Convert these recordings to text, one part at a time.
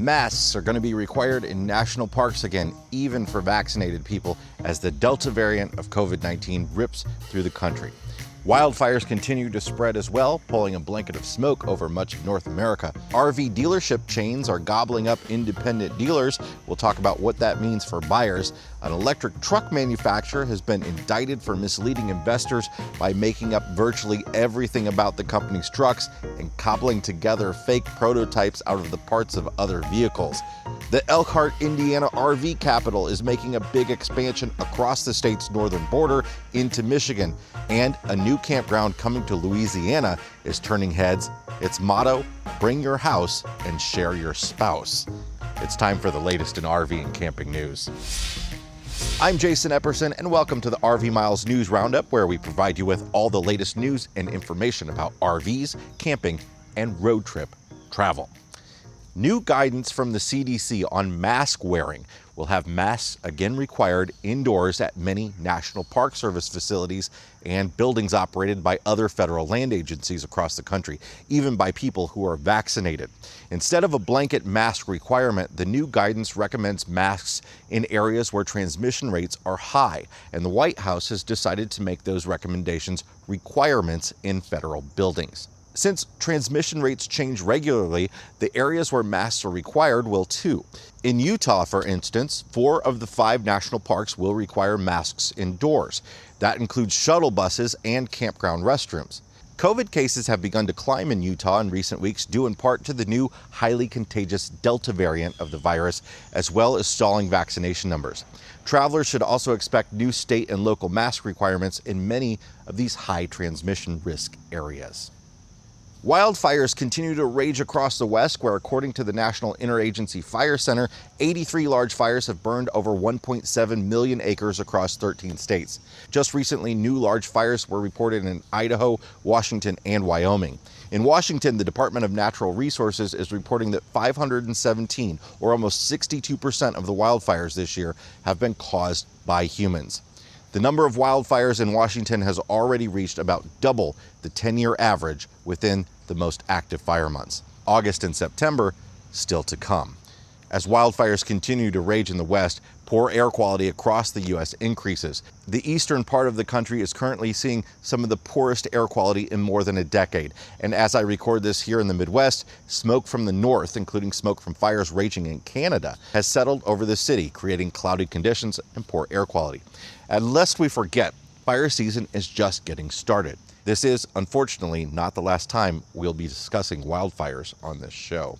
Masks are going to be required in national parks again, even for vaccinated people, as the Delta variant of COVID 19 rips through the country. Wildfires continue to spread as well, pulling a blanket of smoke over much of North America. RV dealership chains are gobbling up independent dealers. We'll talk about what that means for buyers. An electric truck manufacturer has been indicted for misleading investors by making up virtually everything about the company's trucks and cobbling together fake prototypes out of the parts of other vehicles. The Elkhart, Indiana RV capital is making a big expansion across the state's northern border into Michigan, and a new campground coming to Louisiana is turning heads. Its motto Bring your house and share your spouse. It's time for the latest in RV and camping news. I'm Jason Epperson, and welcome to the RV Miles News Roundup, where we provide you with all the latest news and information about RVs, camping, and road trip travel. New guidance from the CDC on mask wearing will have masks again required indoors at many National Park Service facilities and buildings operated by other federal land agencies across the country, even by people who are vaccinated. Instead of a blanket mask requirement, the new guidance recommends masks in areas where transmission rates are high, and the White House has decided to make those recommendations requirements in federal buildings. Since transmission rates change regularly, the areas where masks are required will too. In Utah, for instance, four of the five national parks will require masks indoors. That includes shuttle buses and campground restrooms. COVID cases have begun to climb in Utah in recent weeks, due in part to the new highly contagious Delta variant of the virus, as well as stalling vaccination numbers. Travelers should also expect new state and local mask requirements in many of these high transmission risk areas. Wildfires continue to rage across the West, where, according to the National Interagency Fire Center, 83 large fires have burned over 1.7 million acres across 13 states. Just recently, new large fires were reported in Idaho, Washington, and Wyoming. In Washington, the Department of Natural Resources is reporting that 517, or almost 62% of the wildfires this year, have been caused by humans. The number of wildfires in Washington has already reached about double the 10 year average within the most active fire months. August and September still to come. As wildfires continue to rage in the West, poor air quality across the U.S. increases. The eastern part of the country is currently seeing some of the poorest air quality in more than a decade. And as I record this here in the Midwest, smoke from the north, including smoke from fires raging in Canada, has settled over the city, creating cloudy conditions and poor air quality. And lest we forget, fire season is just getting started. This is, unfortunately, not the last time we'll be discussing wildfires on this show.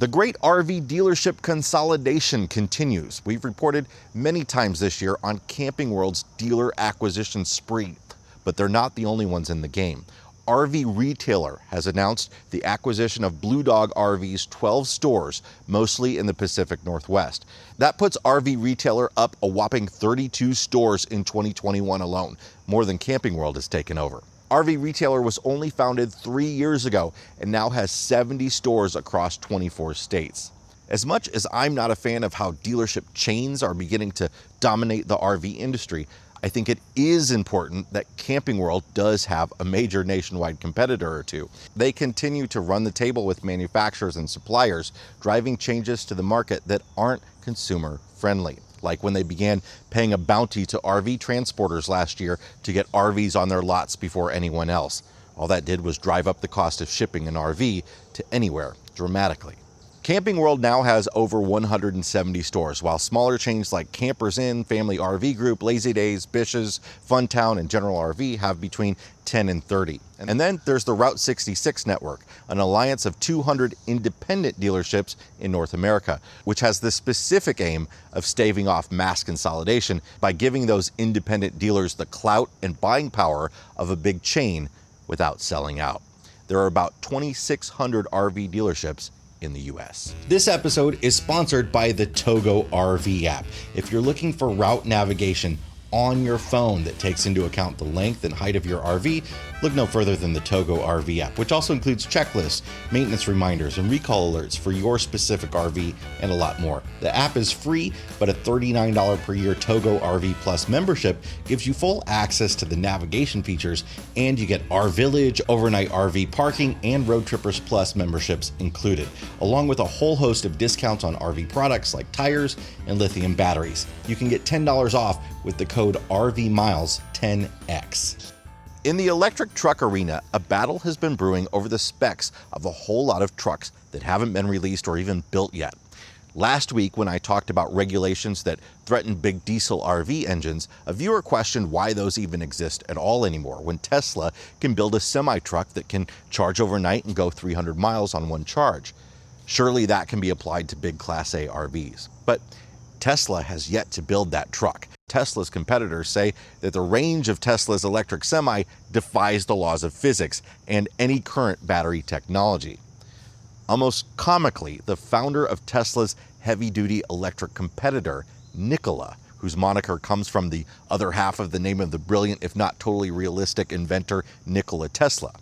The great RV dealership consolidation continues. We've reported many times this year on Camping World's dealer acquisition spree, but they're not the only ones in the game. RV Retailer has announced the acquisition of Blue Dog RV's 12 stores, mostly in the Pacific Northwest. That puts RV Retailer up a whopping 32 stores in 2021 alone, more than Camping World has taken over. RV Retailer was only founded three years ago and now has 70 stores across 24 states. As much as I'm not a fan of how dealership chains are beginning to dominate the RV industry, I think it is important that Camping World does have a major nationwide competitor or two. They continue to run the table with manufacturers and suppliers, driving changes to the market that aren't consumer friendly like when they began paying a bounty to RV transporters last year to get RVs on their lots before anyone else. All that did was drive up the cost of shipping an RV to anywhere dramatically. Camping World now has over 170 stores, while smaller chains like Campers Inn, Family RV Group, Lazydays, Bish's, Funtown, and General RV have between 10 and 30. And then there's the Route 66 network, an alliance of 200 independent dealerships in North America, which has the specific aim of staving off mass consolidation by giving those independent dealers the clout and buying power of a big chain without selling out. There are about 2,600 RV dealerships in the US. This episode is sponsored by the Togo RV app. If you're looking for route navigation, on your phone that takes into account the length and height of your RV, look no further than the Togo RV app, which also includes checklists, maintenance reminders, and recall alerts for your specific RV and a lot more. The app is free, but a $39 per year Togo RV Plus membership gives you full access to the navigation features, and you get our Village, overnight RV parking, and Roadtrippers Plus memberships included, along with a whole host of discounts on RV products like tires and lithium batteries. You can get $10 off with the code RVMiles10X. In the electric truck arena, a battle has been brewing over the specs of a whole lot of trucks that haven't been released or even built yet. Last week, when I talked about regulations that threaten big diesel RV engines, a viewer questioned why those even exist at all anymore when Tesla can build a semi truck that can charge overnight and go 300 miles on one charge. Surely that can be applied to big Class A RVs. But Tesla has yet to build that truck. Tesla's competitors say that the range of Tesla's electric semi defies the laws of physics and any current battery technology. Almost comically, the founder of Tesla's heavy duty electric competitor, Nikola, whose moniker comes from the other half of the name of the brilliant, if not totally realistic, inventor Nikola Tesla,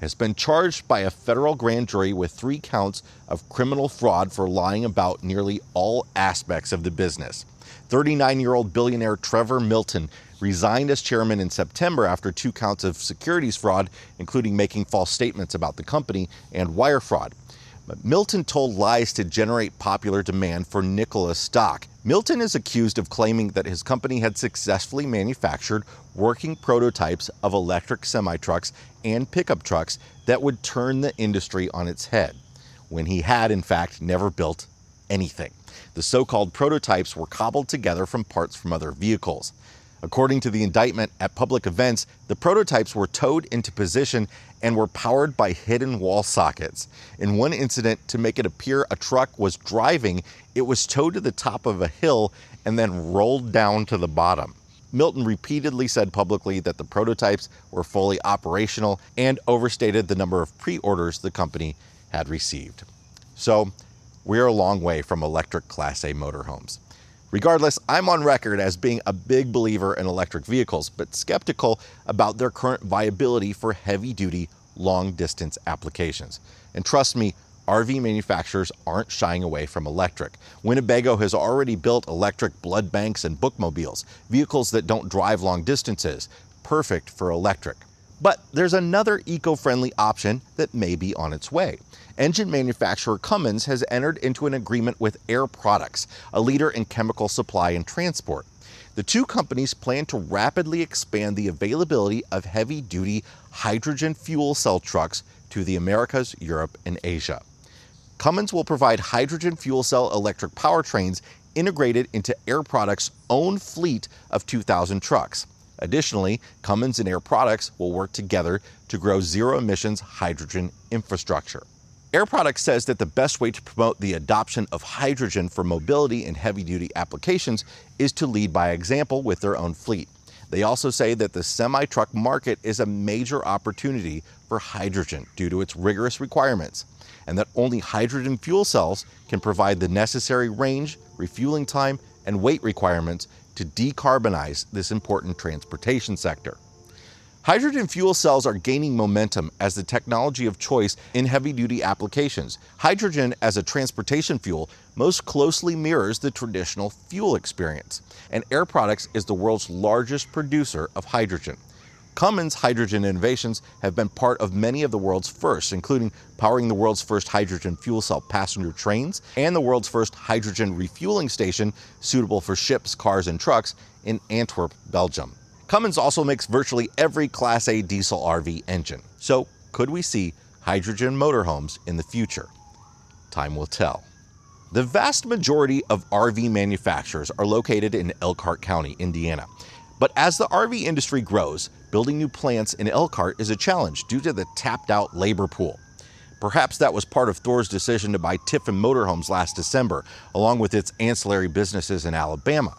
has been charged by a federal grand jury with three counts of criminal fraud for lying about nearly all aspects of the business. 39 year old billionaire Trevor Milton resigned as chairman in September after two counts of securities fraud, including making false statements about the company and wire fraud. But Milton told lies to generate popular demand for Nikola stock. Milton is accused of claiming that his company had successfully manufactured working prototypes of electric semi trucks and pickup trucks that would turn the industry on its head, when he had, in fact, never built anything. The so called prototypes were cobbled together from parts from other vehicles. According to the indictment, at public events, the prototypes were towed into position and were powered by hidden wall sockets. In one incident, to make it appear a truck was driving, it was towed to the top of a hill and then rolled down to the bottom. Milton repeatedly said publicly that the prototypes were fully operational and overstated the number of pre orders the company had received. So, we're a long way from electric Class A motorhomes. Regardless, I'm on record as being a big believer in electric vehicles, but skeptical about their current viability for heavy duty, long distance applications. And trust me, RV manufacturers aren't shying away from electric. Winnebago has already built electric blood banks and bookmobiles, vehicles that don't drive long distances, perfect for electric. But there's another eco friendly option that may be on its way. Engine manufacturer Cummins has entered into an agreement with Air Products, a leader in chemical supply and transport. The two companies plan to rapidly expand the availability of heavy duty hydrogen fuel cell trucks to the Americas, Europe, and Asia. Cummins will provide hydrogen fuel cell electric powertrains integrated into Air Products' own fleet of 2,000 trucks. Additionally, Cummins and Air Products will work together to grow zero emissions hydrogen infrastructure. Air Products says that the best way to promote the adoption of hydrogen for mobility and heavy duty applications is to lead by example with their own fleet. They also say that the semi truck market is a major opportunity for hydrogen due to its rigorous requirements, and that only hydrogen fuel cells can provide the necessary range, refueling time, and weight requirements to decarbonize this important transportation sector. Hydrogen fuel cells are gaining momentum as the technology of choice in heavy duty applications. Hydrogen as a transportation fuel most closely mirrors the traditional fuel experience, and Air Products is the world's largest producer of hydrogen. Cummins hydrogen innovations have been part of many of the world's firsts, including powering the world's first hydrogen fuel cell passenger trains and the world's first hydrogen refueling station suitable for ships, cars, and trucks in Antwerp, Belgium. Cummins also makes virtually every Class A diesel RV engine. So, could we see hydrogen motorhomes in the future? Time will tell. The vast majority of RV manufacturers are located in Elkhart County, Indiana. But as the RV industry grows, building new plants in Elkhart is a challenge due to the tapped out labor pool. Perhaps that was part of Thor's decision to buy Tiffin Motorhomes last December, along with its ancillary businesses in Alabama.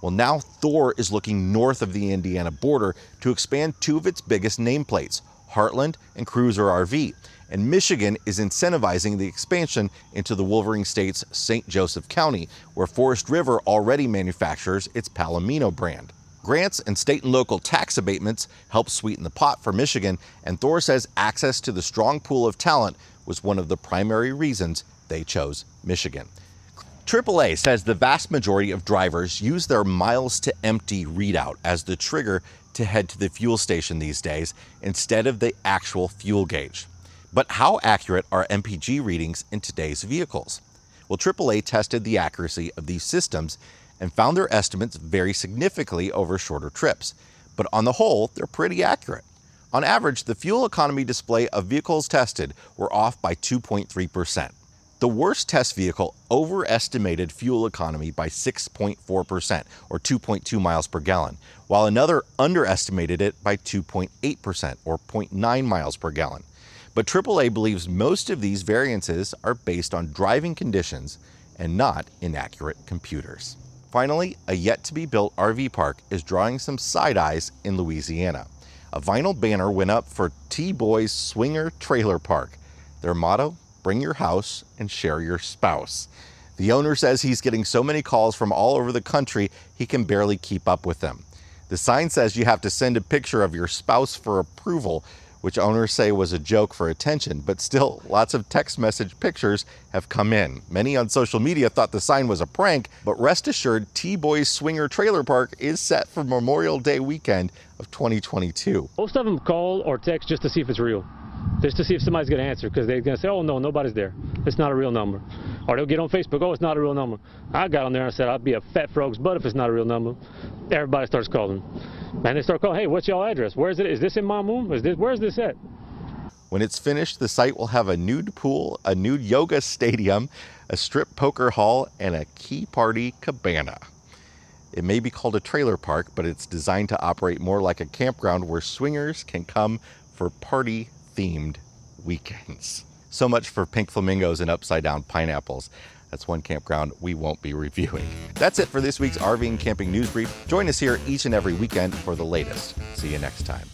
Well, now Thor is looking north of the Indiana border to expand two of its biggest nameplates, Heartland and Cruiser RV. And Michigan is incentivizing the expansion into the Wolverine State's St. Joseph County, where Forest River already manufactures its Palomino brand. Grants and state and local tax abatements help sweeten the pot for Michigan, and Thor says access to the strong pool of talent was one of the primary reasons they chose Michigan. AAA says the vast majority of drivers use their miles to empty readout as the trigger to head to the fuel station these days instead of the actual fuel gauge. But how accurate are MPG readings in today's vehicles? Well, AAA tested the accuracy of these systems and found their estimates vary significantly over shorter trips. But on the whole, they're pretty accurate. On average, the fuel economy display of vehicles tested were off by 2.3%. The worst test vehicle overestimated fuel economy by 6.4%, or 2.2 miles per gallon, while another underestimated it by 2.8%, or 0.9 miles per gallon. But AAA believes most of these variances are based on driving conditions and not inaccurate computers. Finally, a yet to be built RV park is drawing some side eyes in Louisiana. A vinyl banner went up for T Boys Swinger Trailer Park. Their motto bring your house and share your spouse. The owner says he's getting so many calls from all over the country he can barely keep up with them. The sign says you have to send a picture of your spouse for approval, which owners say was a joke for attention, but still, lots of text message pictures have come in. Many on social media thought the sign was a prank, but rest assured, T Boys Swinger Trailer Park is set for Memorial Day weekend of 2022. Most of them call or text just to see if it's real just to see if somebody's going to answer because they're going to say, oh, no, nobody's there. It's not a real number. Or they'll get on Facebook, oh, it's not a real number. I got on there and said, I'd be a fat frog's butt if it's not a real number. Everybody starts calling. And they start calling, hey, what's y'all address? Where is it? Is this in Mamou? Is this, where's this at? When it's finished, the site will have a nude pool, a nude yoga stadium, a strip poker hall, and a key party cabana. It may be called a trailer park, but it's designed to operate more like a campground where swingers can come for party themed weekends. So much for pink flamingos and upside down pineapples. That's one campground we won't be reviewing. That's it for this week's RV and Camping News Brief. Join us here each and every weekend for the latest. See you next time.